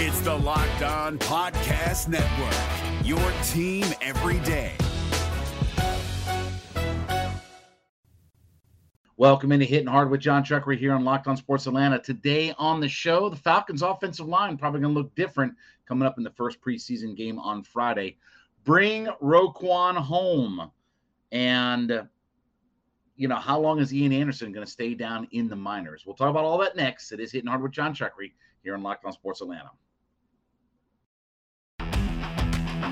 It's the Locked On Podcast Network, your team every day. Welcome into Hitting Hard with Jon Chuckery here on Locked On Sports Atlanta. Today on the show, the Falcons' offensive line probably going to look different coming up in the first preseason game on Friday. Bring Roquan home. And, you know, how long is Ian Anderson going to stay down in the minors? We'll talk about all that next. It is Hitting Hard with Jon Chuckery here on Locked On Sports Atlanta.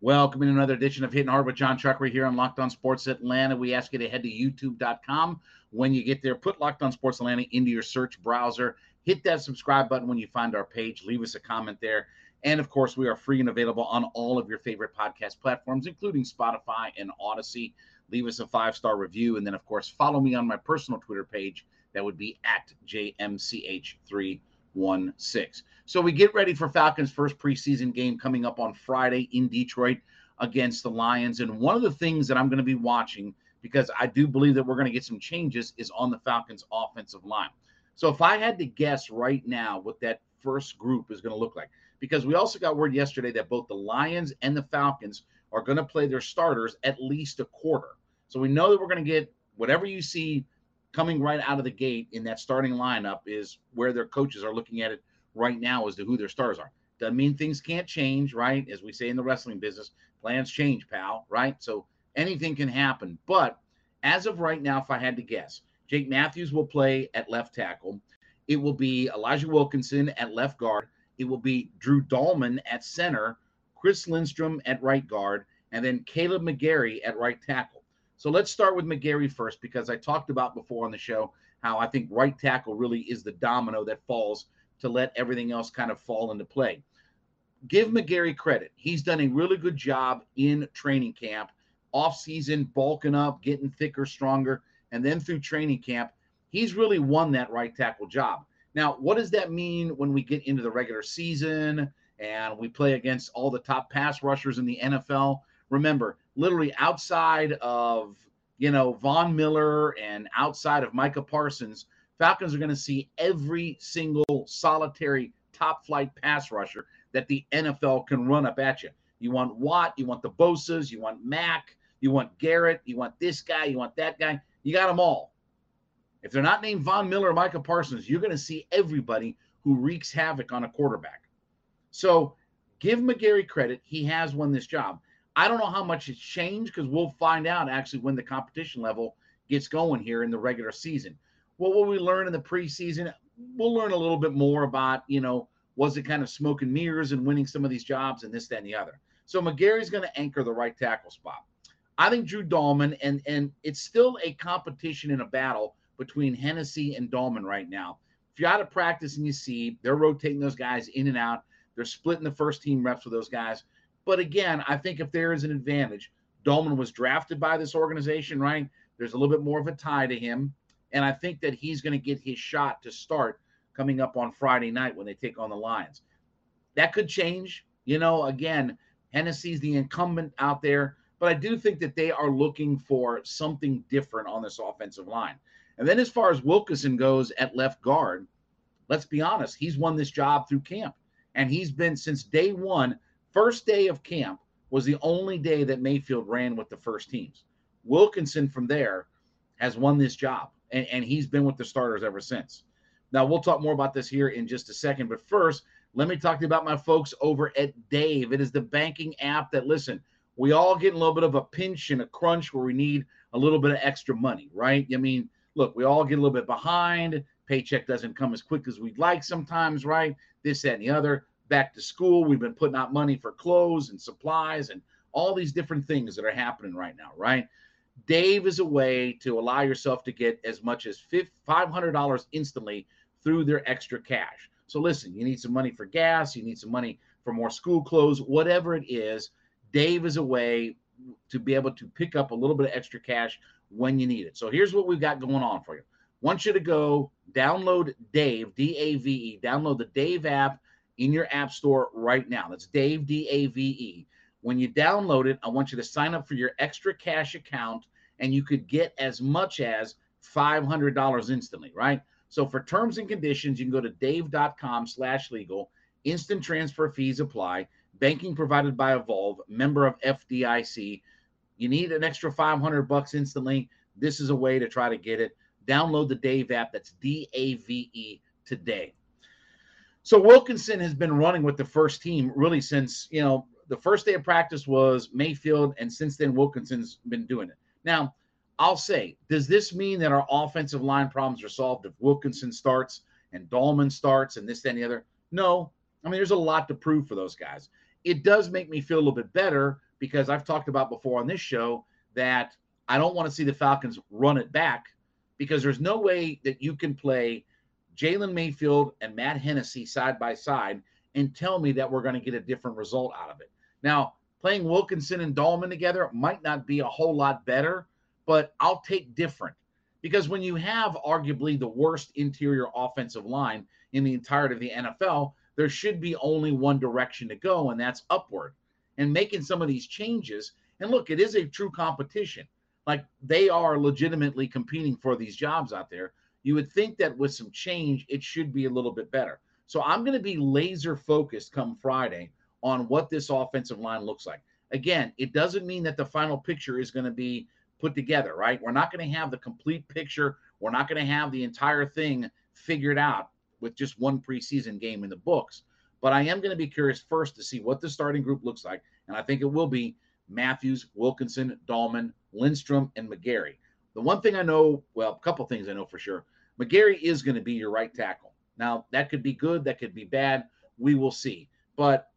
Welcome in another edition of Hitting Hard with Jon Chuckery here on Locked On Sports Atlanta. We ask you to head to youtube.com. When you get there, put Locked On Sports Atlanta into your search browser. Hit that subscribe button when you find our page. Leave us a comment there. And of course, we are free and available on all of your favorite podcast platforms, including Spotify and Audacy. Leave us a five star review. And then, of course, follow me on my personal Twitter page. That would be at JMCH316. So we get ready for Falcons' first preseason game coming up on Friday in Detroit against the Lions. And one of the things that I'm going to be watching, because I do believe that we're going to get some changes, is on the Falcons' offensive line. So if I had to guess right now what that first group is going to look like, because we also got word yesterday that both the Lions and the Falcons are going to play their starters at least a quarter. So we know that we're going to get whatever you see coming right out of the gate in that starting lineup is where their coaches are looking at it right now as to who their stars are. Doesn't mean things can't change, right? As we say in the wrestling business, plans change, pal, right? So anything can happen. But as of right now, if I had to guess, Jake Matthews will play at left tackle. It will be Elijah Wilkinson at left guard. It will be Drew Dalman at center, Chris Lindstrom at right guard, and then Kaleb McGary at right tackle. So let's start with McGary first because I talked about before on the show how I think right tackle really is the domino that falls to let everything else kind of fall into play. Give McGary credit. He's done a really good job in training camp, off season, bulking up, getting thicker, stronger, and then through training camp, he's really won that right tackle job. Now, what does that mean when we get into the regular season and we play against all the top pass rushers in the NFL? Remember, literally outside of, you know, Von Miller and outside of Micah Parsons, Falcons are going to see every single solitary top flight pass rusher that the NFL can run up at you. You want Watt, you want the Bosa's, you want Mack, you want Garrett, you want this guy, you want that guy. You got them all. If they're not named Von Miller or Micah Parsons, you're going to see everybody who wreaks havoc on a quarterback. So give McGary credit. He has won this job. I don't know how much it's changed because we'll find out actually when the competition level gets going here in the regular season. What will we learn in the preseason? We'll learn a little bit more about, you know, was it kind of smoke and mirrors and winning some of these jobs and this, that, and the other. So McGary's going to anchor the right tackle spot. I think Drew Dalman, and and it's still a competition in a battle between Hennessy and Dalman right now. If you're out of practice and you see they're rotating those guys in and out, they're splitting the first team reps with those guys. But again, I think if there is an advantage, Dalman was drafted by this organization, right? There's a little bit more of a tie to him. And I think that he's going to get his shot to start coming up on Friday night when they take on the Lions. That could change. You know, again, Hennessy's the incumbent out there, but I do think that they are looking for something different on this offensive line. And then as far as Wilkinson goes at left guard, let's be honest, he's won this job through camp. And he's been since day one, first day of camp was the only day that Mayfield ran with the first teams. Wilkinson from there has won this job, and, and he's been with the starters ever since. Now, we'll talk more about this here in just a second. But first, let me talk to you about my folks over at Dave. It is the banking app that, listen, we all get a little bit of a pinch and a crunch where we need a little bit of extra money, right? I mean, look, we all get a little bit behind. Paycheck doesn't come as quick as we'd like sometimes, right? This, that, and the other. Back to school, we've been putting out money for clothes and supplies and all these different things that are happening right now, right? Dave is a way to allow yourself to get as much as $500 instantly through their extra cash. So listen, you need some money for gas, you need some money for more school clothes, whatever it is. Dave is a way to be able to pick up a little bit of extra cash when you need it. So here's what we've got going on for you. want you to go download Dave, D A V E, download the Dave app in your app store right now. That's Dave, D A V E. When you download it, I want you to sign up for your extra cash account, and you could get as much as $500 instantly, right? So for terms and conditions, you can go to dave.com slash legal. Instant transfer fees apply. Banking provided by Evolve, member of FDIC. You need an extra 500 bucks instantly. This is a way to try to get it. Download the Dave app. That's D A V E today. So Wilkinson has been running with the first team really since, you know, the first day of practice was Mayfield, and since then Wilkinson's been doing it. Now, I'll say, does this mean that our offensive line problems are solved if Wilkinson starts and Dalman starts and this, that, and the other? No. I mean, there's a lot to prove for those guys. It does make me feel a little bit better because I've talked about before on this show that I don't want to see the Falcons run it back because there's no way that you can play Jalen Mayfield and Matt Hennessy side by side and tell me that we're going to get a different result out of it. Now, playing Wilkinson and Dalman together might not be a whole lot better but I'll take different because when you have arguably the worst interior offensive line in the entirety of the NFL, there should be only one direction to go, and that's upward. And making some of these changes, and look, it is a true competition. Like they are legitimately competing for these jobs out there. You would think that with some change, it should be a little bit better. So I'm going to be laser focused come Friday on what this offensive line looks like. Again, it doesn't mean that the final picture is going to be put together, right? We're not going to have the complete picture. We're not going to have the entire thing figured out with just one preseason game in the books. But I am going to be curious first to see what the starting group looks like. And I think it will be Matthews, Wilkinson, Dalman, Lindstrom, and McGary. The one thing I know, well, a couple things I know for sure. McGary is going to be your right tackle. Now, that could be good, that could be bad. We will see. But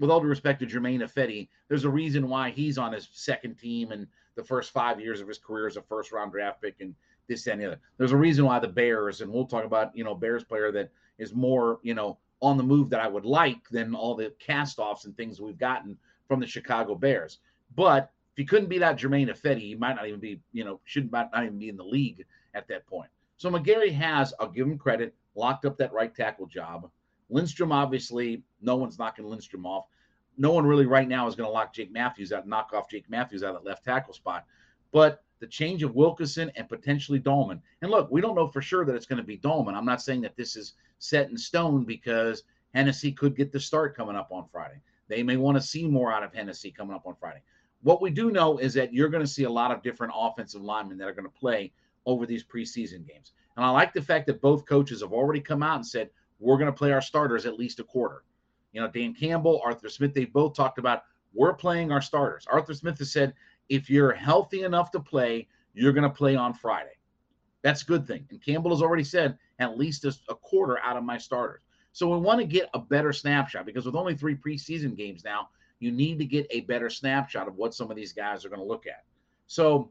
with all due respect to Germain Ifedi, there's a reason why he's on his second team and the first five years of his career as a first round draft pick and this and the other. There's a reason why the Bears, and we'll talk about, you know, Bears player that is more, you know, on the move that I would like than all the cast offs and things we've gotten from the Chicago Bears. But if he couldn't be that Germain Ifedi, he might not even be, you know, should not even be in the league at that point. So McGary has, I'll give him credit, locked up that right tackle job. Lindstrom, obviously, no one's knocking Lindstrom off no one really right now is going to lock Jake Matthews out, knock off Jake Matthews out at left tackle spot. But the change of Wilkinson and potentially Dalman. And look, we don't know for sure that it's going to be Dalman. I'm not saying that this is set in stone because Hennessy could get the start coming up on Friday. They may want to see more out of Hennessy coming up on Friday. What we do know is that you're going to see a lot of different offensive linemen that are going to play over these preseason games. And I like the fact that both coaches have already come out and said, we're going to play our starters at least a quarter. You know, Dan Campbell, Arthur Smith, they both talked about we're playing our starters. Arthur Smith has said, if you're healthy enough to play, you're going to play on Friday. That's a good thing. And Campbell has already said at least a, a quarter out of my starters. So we want to get a better snapshot because with only three preseason games now, you need to get a better snapshot of what some of these guys are going to look at. So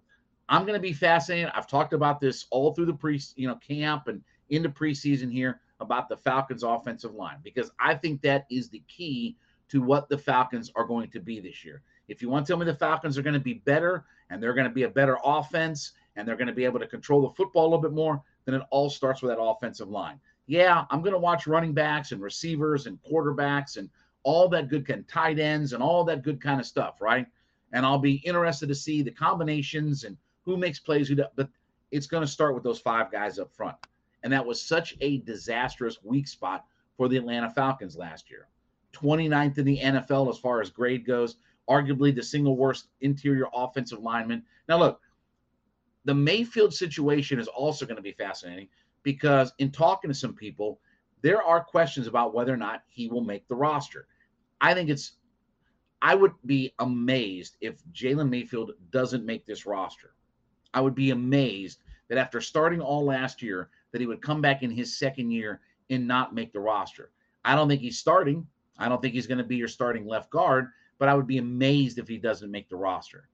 I'm going to be fascinated. I've talked about this all through the pre, you know, camp and into preseason here about the Falcons' offensive line because I think that is the key to what the Falcons are going to be this year. If you want to tell me the Falcons are going to be better and they're going to be a better offense and they're going to be able to control the football a little bit more, then it all starts with that offensive line. Yeah, I'm going to watch running backs and receivers and quarterbacks and all that good kind tight ends and all that good kind of stuff, right? And I'll be interested to see the combinations and who makes plays, who does, but it's going to start with those five guys up front. And that was such a disastrous weak spot for the Atlanta Falcons last year. 29th in the NFL as far as grade goes, arguably the single worst interior offensive lineman. Now, look, the Mayfield situation is also going to be fascinating because in talking to some people, there are questions about whether or not he will make the roster. I think it's, I would be amazed if Jalen Mayfield doesn't make this roster. I would be amazed that after starting all last year, that he would come back in his second year and not make the roster. I don't think he's starting. I don't think he's going to be your starting left guard, but I would be amazed if he doesn't make the roster.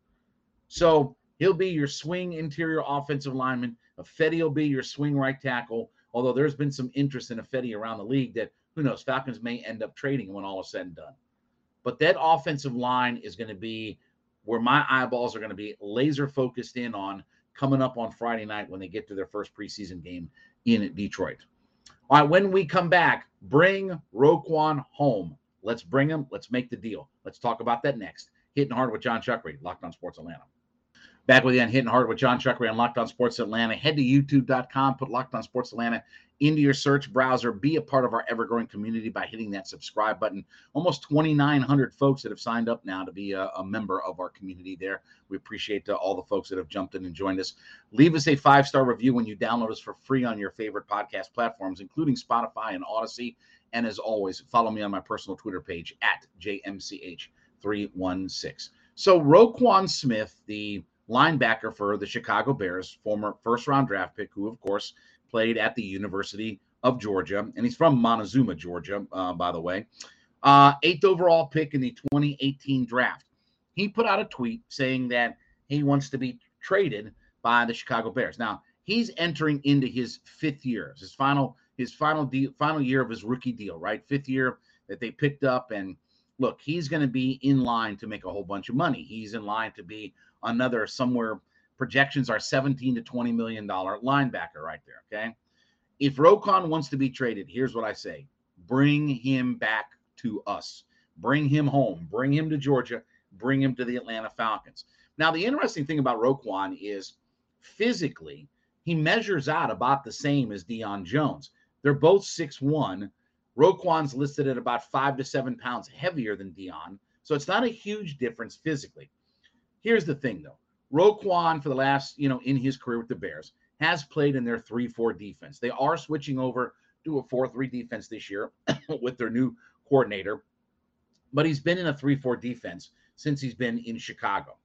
So he'll be your swing interior offensive lineman. Ifedi will be your swing right tackle. Although there's been some interest in Ifedi around the league that who knows, Falcons may end up trading when all is said and done. But that offensive line is going to be where my eyeballs are going to be laser focused in on coming up on Friday night when they get to their first preseason game in Detroit. All right, when we come back, bring Roquan home. Let's bring him. Let's make the deal. Let's talk about that next. Hitting hard with Jon Chuckery, Locked On Sports Atlanta. Back with you on Hitting Hard with Jon Chuckery on Locked On Sports Atlanta. Head to youtube.com, put Locked On Sports Atlanta into your search browser. Be a part of our ever growing community by hitting that subscribe button. Almost 2,900 folks that have signed up now to be a, a member of our community there. We appreciate uh, all the folks that have jumped in and joined us. Leave us a five star review when you download us for free on your favorite podcast platforms, including Spotify and Audacy. And as always, follow me on my personal Twitter page at JMCH316. So, Roquan Smith, the linebacker for the Chicago Bears, former first round draft pick, who, of course, played at the University of Georgia. And he's from Montezuma, Georgia, uh, by the way. Uh, eighth overall pick in the 2018 draft. He put out a tweet saying that he wants to be traded by the Chicago Bears. Now, he's entering into his fifth year, his final his final deal, final year of his rookie deal, right? Fifth year that they picked up and look, he's going to be in line to make a whole bunch of money. He's in line to be another somewhere projections are 17 to 20 million dollar linebacker right there. Okay. If Roquan wants to be traded, here's what I say bring him back to us, bring him home, bring him to Georgia, bring him to the Atlanta Falcons. Now, the interesting thing about Roquan is physically, he measures out about the same as Deion Jones. They're both six one. Roquan's listed at about five to seven pounds heavier than Deion. So it's not a huge difference physically. Here's the thing, though. Roquan, for the last, you know, in his career with the Bears, has played in their 3 4 defense. They are switching over to a 4 3 defense this year with their new coordinator, but he's been in a 3 4 defense since he's been in Chicago.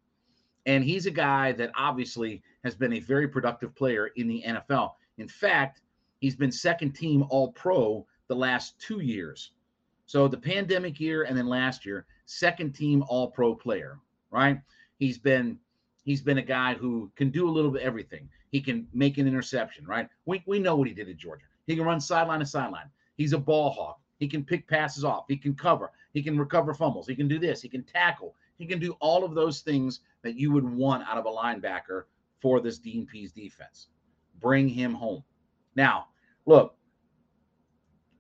And he's a guy that obviously has been a very productive player in the NFL. In fact, he's been second team all pro the last two years. So the pandemic year and then last year, second team all pro player, right? He's been he's been a guy who can do a little bit everything. He can make an interception, right? We, we know what he did at Georgia. He can run sideline to sideline. He's a ball hawk. He can pick passes off. He can cover. He can recover fumbles. He can do this. He can tackle. He can do all of those things that you would want out of a linebacker for this Dean Pees defense. Bring him home. Now, look,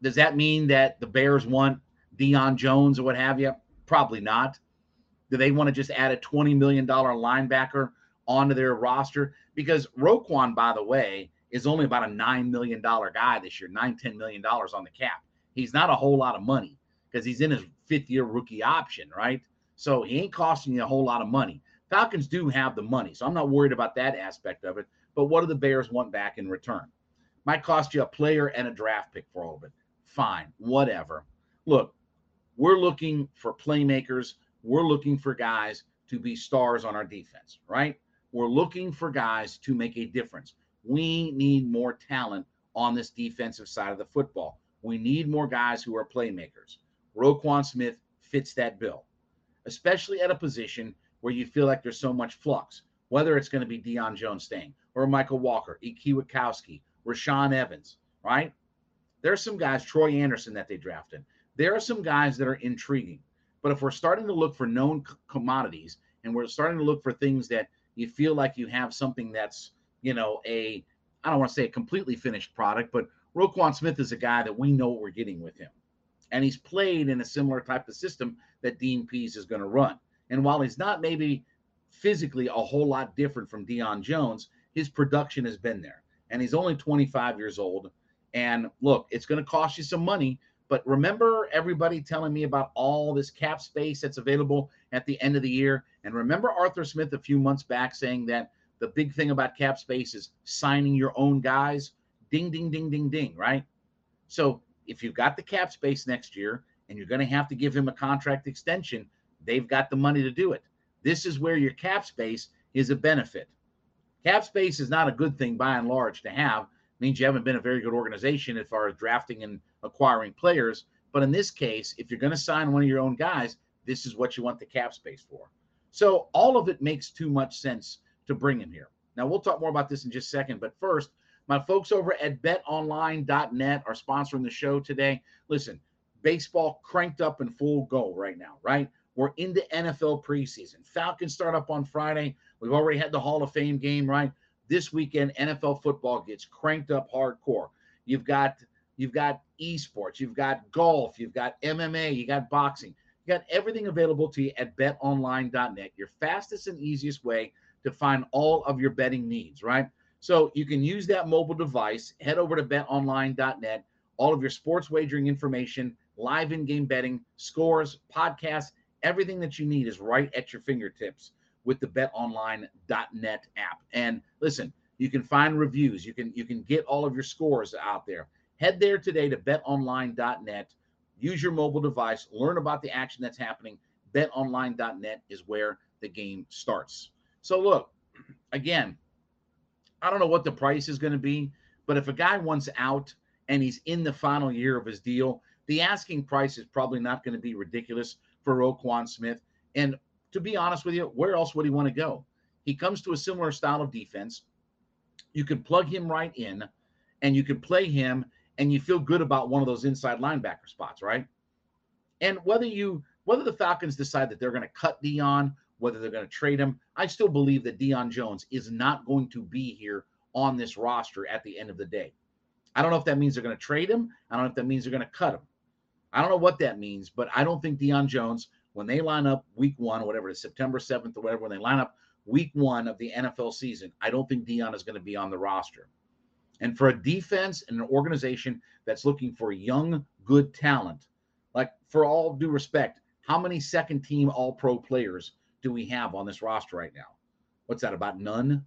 does that mean that the Bears want Deion Jones or what have you? Probably not. Do they want to just add a $20 million linebacker onto their roster? Because Roquan, by the way, is only about a $9 million guy this year, $9, $10 million on the cap. He's not a whole lot of money because he's in his fifth year rookie option, right? So he ain't costing you a whole lot of money. Falcons do have the money, so I'm not worried about that aspect of it. But what do the Bears want back in return? Might cost you a player and a draft pick for all of it. Fine, whatever. Look, we're looking for playmakers we're looking for guys to be stars on our defense, right? We're looking for guys to make a difference. We need more talent on this defensive side of the football. We need more guys who are playmakers. Roquan Smith fits that bill, especially at a position where you feel like there's so much flux, whether it's going to be Deion Jones staying or Mykal Walker, Ike Kwiatkowski, Rashaan Evans, right? There's some guys, Troy Anderson, that they drafted. There are some guys that are intriguing. But if we're starting to look for known commodities and we're starting to look for things that you feel like you have something that's, you know, a, I don't want to say a completely finished product, but Roquan Smith is a guy that we know what we're getting with him. And he's played in a similar type of system that Dean Pees is going to run. And while he's not maybe physically a whole lot different from Deion Jones, his production has been there. And he's only 25 years old. And look, it's going to cost you some money, but remember everybody telling me about all this cap space that's available at the end of the year. And remember Arthur Smith a few months back saying that the big thing about cap space is signing your own guys. Ding, ding, ding, ding, ding, right? So if you've got the cap space next year and you're going to have to give him a contract extension, they've got the money to do it. This is where your cap space is a benefit. Cap space is not a good thing by and large to have. Means you haven't been a very good organization as far as drafting and acquiring players. But in this case, if you're going to sign one of your own guys, this is what you want the cap space for. So all of it makes too much sense to bring him here. Now we'll talk more about this in just a second, but first, my folks over at betonline.net are sponsoring the show today. Listen, baseball cranked up in full go right now, right? We're into NFL preseason. Falcons start up on Friday. We've already had the Hall of Fame game, right? This weekend NFL football gets cranked up hardcore. You've got you've got esports, you've got golf, you've got MMA, you got boxing. You got everything available to you at betonline.net, your fastest and easiest way to find all of your betting needs, right? So you can use that mobile device, head over to betonline.net, all of your sports wagering information, live in game betting, scores, podcasts, everything that you need is right at your fingertips with the betonline.net app. And listen, you can find reviews, you can you can get all of your scores out there. Head there today to betonline.net. Use your mobile device, learn about the action that's happening. betonline.net is where the game starts. So look, again, I don't know what the price is going to be, but if a guy wants out and he's in the final year of his deal, the asking price is probably not going to be ridiculous for Roquan Smith. And to be honest with you, where else would he want to go? He comes to a similar style of defense. You could plug him right in and you could play him and you feel good about one of those inside linebacker spots, right? And whether you whether the Falcons decide that they're going to cut Deion, whether they're going to trade him, I still believe that Deion Jones is not going to be here on this roster at the end of the day. I don't know if that means they're going to trade him. I don't know if that means they're going to cut him. I don't know what that means, but I don't think Deion Jones when they line up week one or whatever it is, September 7th or whatever, when they line up week one of the NFL season, I don't think Deion is going to be on the roster. And for a defense and an organization that's looking for young, good talent, like for all due respect, how many second team all pro players do we have on this roster right now? What's that about? None.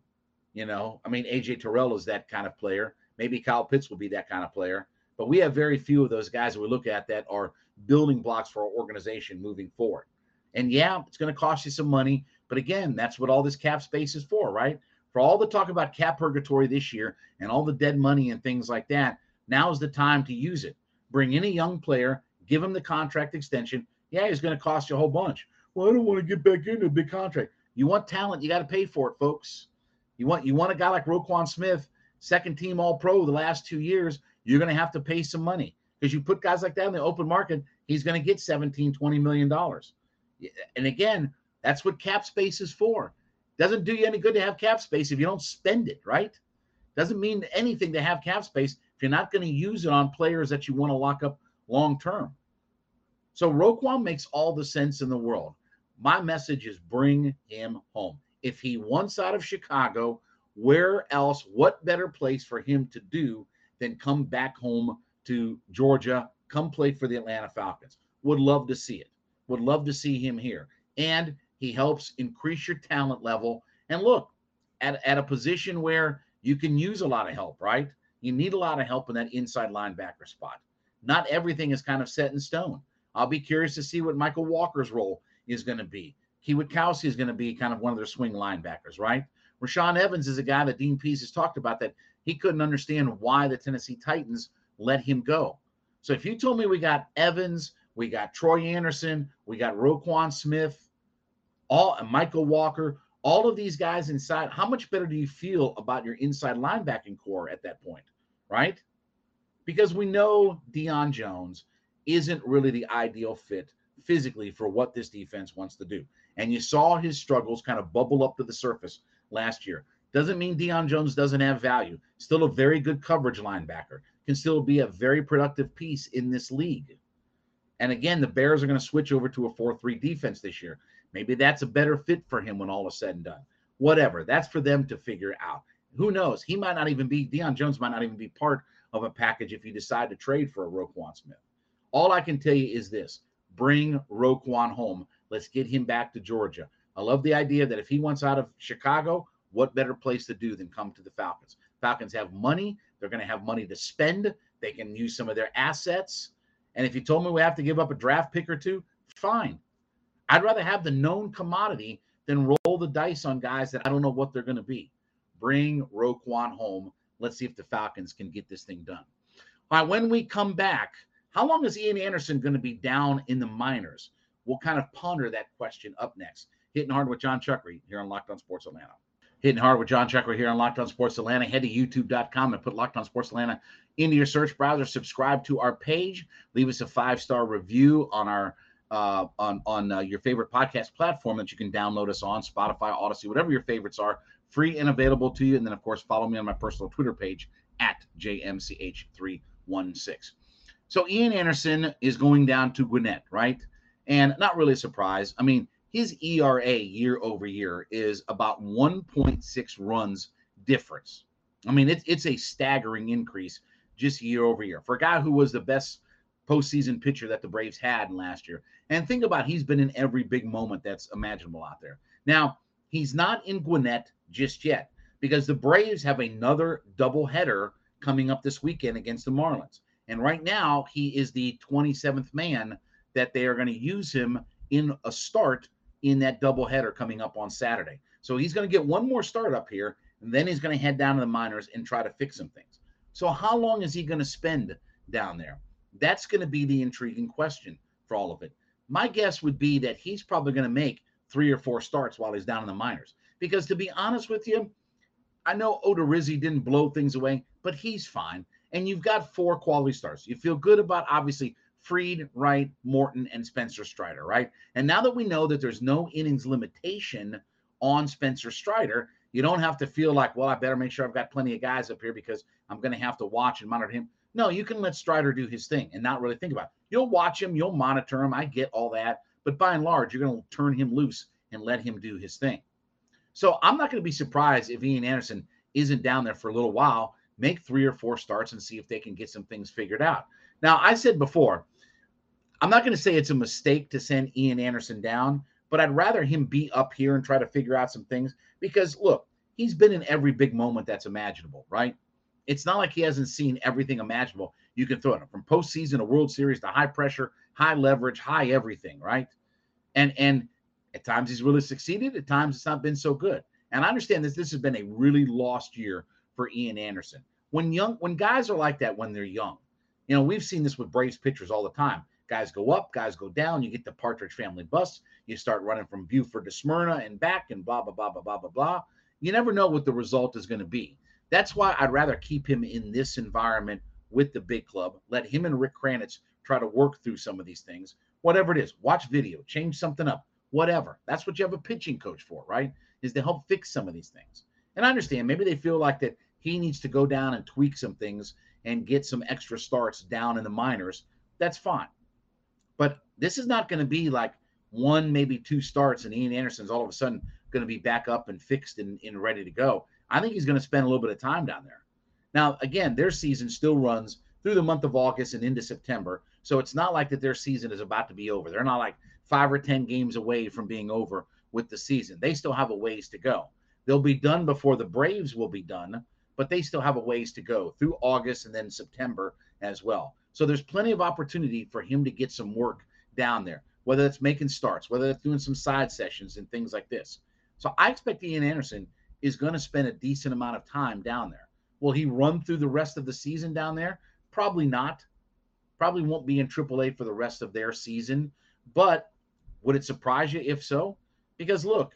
You know, I mean, AJ Terrell is that kind of player. Maybe Kyle Pitts will be that kind of player. But we have very few of those guys that we look at that are building blocks for our organization moving forward. And yeah, it's going to cost you some money. But again, that's what all this cap space is for, right? For all the talk about cap purgatory this year and all the dead money and things like that, now is the time to use it. Bring in a young player, give him the contract extension. Yeah, he's going to cost you a whole bunch. Well, I don't want to get back into a big contract. You want talent, you got to pay for it, folks. You want you want a guy like Roquan Smith, second team All Pro the last two years. You're going to have to pay some money because you put guys like that in the open market, he's going to get 17, 20 million dollars. And again, that's what cap space is for. Doesn't do you any good to have cap space if you don't spend it, right? Doesn't mean anything to have cap space if you're not going to use it on players that you want to lock up long term. So Roquan makes all the sense in the world. My message is bring him home. If he wants out of Chicago, where else, what better place for him to do than come back home to Georgia, come play for the Atlanta Falcons. Would love to see it. Would love to see him here. And he helps increase your talent level. And look, at, at a position where you can use a lot of help, right? You need a lot of help in that inside linebacker spot. Not everything is kind of set in stone. I'll be curious to see what Mykal Walker's role is going to be. Kwiatkowski is going to be kind of one of their swing linebackers, right? Rashaan Evans is a guy that Dean Pees has talked about that he couldn't understand why the Tennessee Titans let him go. So if you told me we got Evans, we got Troy Anderson, we got Roquan Smith, all Mykal Walker, all of these guys inside, how much better do you feel about your inside linebacking corps at that point, right? Because we know Deion Jones isn't really the ideal fit physically for what this defense wants to do. And you saw his struggles kind of bubble up to the surface last year. Doesn't mean Deion Jones doesn't have value. Still a very good coverage linebacker can still be a very productive piece in this league. And again, the Bears are going to switch over to a 4 3 defense this year. Maybe that's a better fit for him when all is said and done. Whatever. That's for them to figure out. Who knows? He might not even be, Deion Jones might not even be part of a package if you decide to trade for a Roquan Smith. All I can tell you is this bring Roquan home. Let's get him back to Georgia. I love the idea that if he wants out of Chicago, what better place to do than come to the Falcons? Falcons have money. They're going to have money to spend. They can use some of their assets. And if you told me we have to give up a draft pick or two, fine. I'd rather have the known commodity than roll the dice on guys that I don't know what they're going to be. Bring Roquan home. Let's see if the Falcons can get this thing done. All right, when we come back, how long is Ian Anderson going to be down in the minors? We'll kind of ponder that question up next. Hitting hard with Jon Chuckery here on Locked On Sports Atlanta. Hitting hard with Jon Chuckery here on Locked On Sports Atlanta. Head to youtube.com and put Locked On Sports Atlanta into your search browser. Subscribe to our page. Leave us a five star review on our uh, on on uh, your favorite podcast platform that you can download us on Spotify, Audacy, whatever your favorites are. free and available to you. And then, of course, follow me on my personal Twitter page at JMCH316. So Ian Anderson is going down to Gwinnett, right? And not really a surprise. I mean, his ERA year over year is about 1.6 runs difference. I mean, it's it's a staggering increase just year over year for a guy who was the best postseason pitcher that the Braves had last year. And think about he's been in every big moment that's imaginable out there. Now, he's not in Gwinnett just yet because the Braves have another doubleheader coming up this weekend against the Marlins. And right now, he is the 27th man that they are going to use him in a start in that doubleheader coming up on Saturday. So he's going to get one more start up here, and then he's going to head down to the minors and try to fix some things. So, how long is he going to spend down there? That's going to be the intriguing question for all of it. My guess would be that he's probably going to make three or four starts while he's down in the minors. Because to be honest with you, I know Odorizzi didn't blow things away, but he's fine. And you've got four quality starts. You feel good about obviously Fried, Wright, Morton, and Spencer Strider, right? And now that we know that there's no innings limitation on Spencer Strider, you don't have to feel like, well, I better make sure I've got plenty of guys up here because I'm going to have to watch and monitor him. No, you can let Strider do his thing and not really think about it. You'll watch him, you'll monitor him. I get all that. But by and large, you're going to turn him loose and let him do his thing. So I'm not going to be surprised if Ian Anderson isn't down there for a little while, make three or four starts and see if they can get some things figured out. Now, I said before, I'm not going to say it's a mistake to send Ian Anderson down, but I'd rather him be up here and try to figure out some things because look, he's been in every big moment that's imaginable, right? It's not like he hasn't seen everything imaginable. You can throw it from postseason, a World Series to high pressure, high leverage, high everything, right? And and at times he's really succeeded. At times it's not been so good. And I understand this. This has been a really lost year for Ian Anderson. When young, when guys are like that when they're young, you know, we've seen this with Braves pitchers all the time. Guys go up, guys go down. You get the Partridge family bus. You start running from Buford to Smyrna and back, and blah blah blah blah blah blah blah. You never know what the result is going to be. That's why I'd rather keep him in this environment with the big club. Let him and Rick Kranitz try to work through some of these things. Whatever it is, watch video, change something up, whatever. That's what you have a pitching coach for, right? Is to help fix some of these things. And I understand maybe they feel like that he needs to go down and tweak some things and get some extra starts down in the minors. That's fine. But this is not going to be like one, maybe two starts, and Ian Anderson's all of a sudden going to be back up and fixed and, and ready to go. I think he's going to spend a little bit of time down there. Now, again, their season still runs through the month of August and into September. So it's not like that their season is about to be over. They're not like five or 10 games away from being over with the season. They still have a ways to go. They'll be done before the Braves will be done, but they still have a ways to go through August and then September as well. So there's plenty of opportunity for him to get some work down there, whether it's making starts, whether it's doing some side sessions and things like this. So I expect Ian Anderson is going to spend a decent amount of time down there. Will he run through the rest of the season down there? Probably not. Probably won't be in AAA for the rest of their season. But would it surprise you if so? Because look,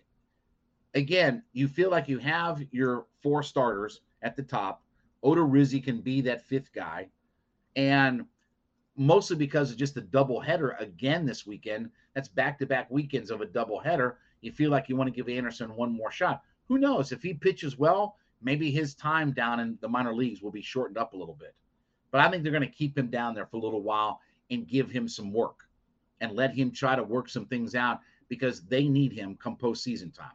again, you feel like you have your four starters at the top. Odorizzi can be that fifth guy. And mostly because of just the double header again this weekend. That's back to back weekends of a double header. You feel like you want to give Anderson one more shot. Who knows? If he pitches well, maybe his time down in the minor leagues will be shortened up a little bit. But I think they're going to keep him down there for a little while and give him some work and let him try to work some things out because they need him come postseason time.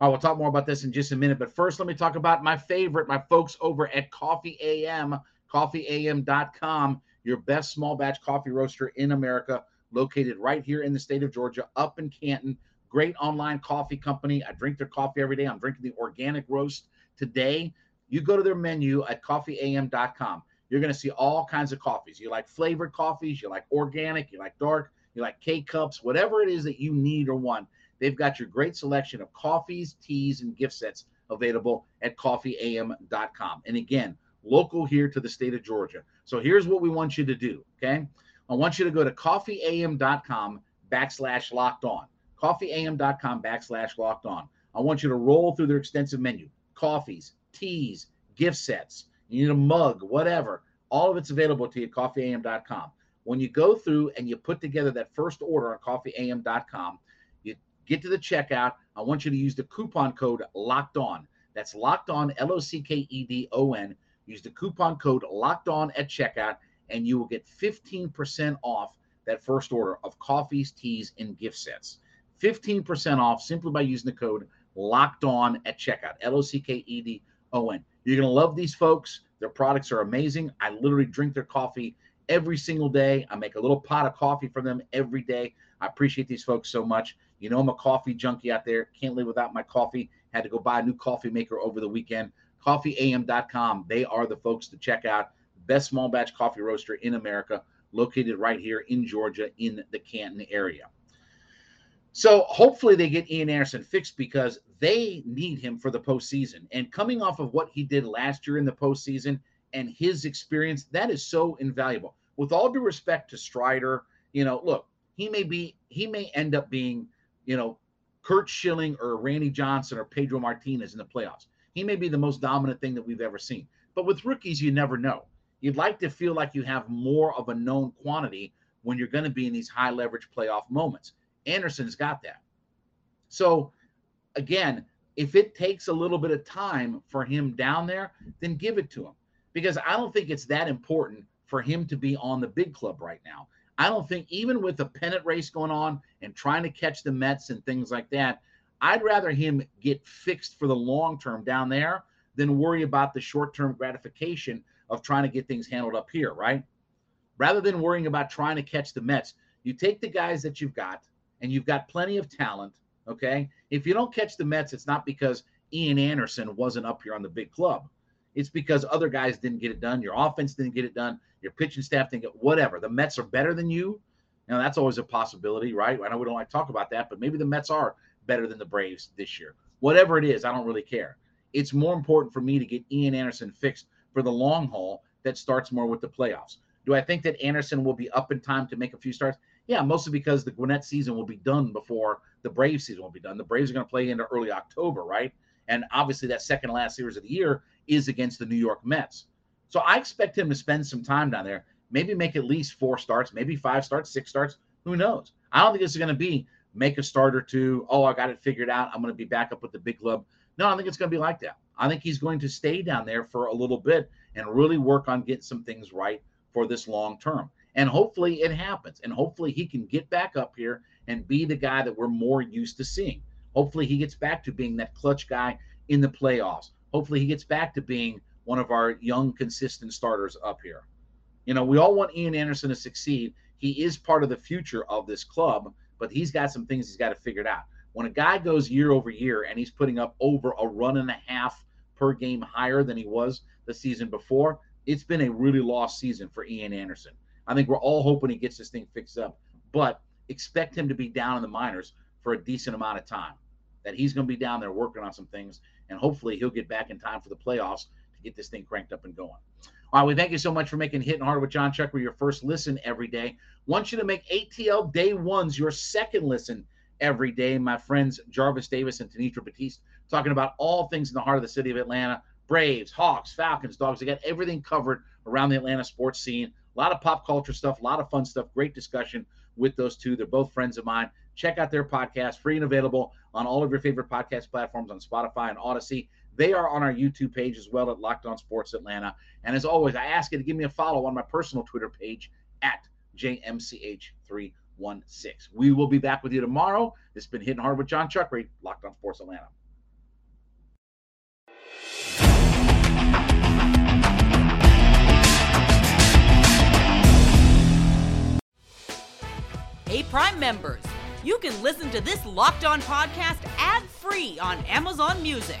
All right, we'll talk more about this in just a minute. But first, let me talk about my favorite, my folks over at Coffee AM, coffeeam.com, your best small batch coffee roaster in America, located right here in the state of Georgia, up in Canton. Great online coffee company. I drink their coffee every day. I'm drinking the organic roast today. You go to their menu at coffeeam.com. You're going to see all kinds of coffees. You like flavored coffees, you like organic, you like dark, you like K cups, whatever it is that you need or want. They've got your great selection of coffees, teas, and gift sets available at coffeeam.com. And again, local here to the state of Georgia. So here's what we want you to do. Okay. I want you to go to coffeeam.com backslash locked on. Coffeeam.com backslash locked on. I want you to roll through their extensive menu coffees, teas, gift sets. You need a mug, whatever. All of it's available to you at coffeeam.com. When you go through and you put together that first order on coffeeam.com, you get to the checkout. I want you to use the coupon code locked on. That's locked on, L O C K E D O N. Use the coupon code locked on at checkout, and you will get 15% off that first order of coffees, teas, and gift sets. 15% off simply by using the code locked on at checkout. L O C K E D O N. You're going to love these folks. Their products are amazing. I literally drink their coffee every single day. I make a little pot of coffee for them every day. I appreciate these folks so much. You know, I'm a coffee junkie out there. Can't live without my coffee. Had to go buy a new coffee maker over the weekend. CoffeeAM.com. They are the folks to check out. Best small batch coffee roaster in America, located right here in Georgia in the Canton area. So hopefully they get Ian Anderson fixed because they need him for the postseason. And coming off of what he did last year in the postseason and his experience, that is so invaluable. With all due respect to Strider, you know, look, he may be, he may end up being, you know, Curt Schilling or Randy Johnson or Pedro Martinez in the playoffs. He may be the most dominant thing that we've ever seen. But with rookies, you never know. You'd like to feel like you have more of a known quantity when you're going to be in these high leverage playoff moments. Anderson's got that. So, again, if it takes a little bit of time for him down there, then give it to him because I don't think it's that important for him to be on the big club right now. I don't think even with the pennant race going on and trying to catch the Mets and things like that, I'd rather him get fixed for the long term down there than worry about the short term gratification of trying to get things handled up here, right? Rather than worrying about trying to catch the Mets, you take the guys that you've got and you've got plenty of talent. Okay. If you don't catch the Mets, it's not because Ian Anderson wasn't up here on the big club. It's because other guys didn't get it done. Your offense didn't get it done. Your pitching staff didn't get whatever. The Mets are better than you. Now that's always a possibility, right? I know we don't like talk about that, but maybe the Mets are better than the Braves this year. Whatever it is, I don't really care. It's more important for me to get Ian Anderson fixed for the long haul that starts more with the playoffs. Do I think that Anderson will be up in time to make a few starts? Yeah, mostly because the Gwinnett season will be done before the Braves season will be done. The Braves are going to play into early October, right? And obviously, that second last series of the year is against the New York Mets. So I expect him to spend some time down there, maybe make at least four starts, maybe five starts, six starts. Who knows? I don't think this is going to be make a start or two. Oh, I got it figured out. I'm going to be back up with the big club. No, I think it's going to be like that. I think he's going to stay down there for a little bit and really work on getting some things right for this long term. And hopefully it happens. And hopefully he can get back up here and be the guy that we're more used to seeing. Hopefully he gets back to being that clutch guy in the playoffs. Hopefully he gets back to being one of our young, consistent starters up here. You know, we all want Ian Anderson to succeed. He is part of the future of this club, but he's got some things he's got to figure out. When a guy goes year over year and he's putting up over a run and a half per game higher than he was the season before, it's been a really lost season for Ian Anderson. I think we're all hoping he gets this thing fixed up, but expect him to be down in the minors for a decent amount of time. That he's going to be down there working on some things, and hopefully he'll get back in time for the playoffs to get this thing cranked up and going. All right, we thank you so much for making Hitting Hard with Jon Chuckery your first listen every day. Want you to make ATL Day Ones your second listen every day. My friends Jarvis Davis and Tanitra Batiste talking about all things in the heart of the city of Atlanta Braves, Hawks, Falcons, Dogs. They got everything covered around the Atlanta sports scene. A lot of pop culture stuff, a lot of fun stuff. Great discussion with those two. They're both friends of mine. Check out their podcast, free and available on all of your favorite podcast platforms on Spotify and Audacy. They are on our YouTube page as well at Locked On Sports Atlanta. And as always, I ask you to give me a follow on my personal Twitter page at JMCH316. We will be back with you tomorrow. Has been Hitting Hard with Jon Chuckery, Locked On Sports Atlanta. Hey, Prime members, you can listen to this locked on podcast ad free on Amazon Music.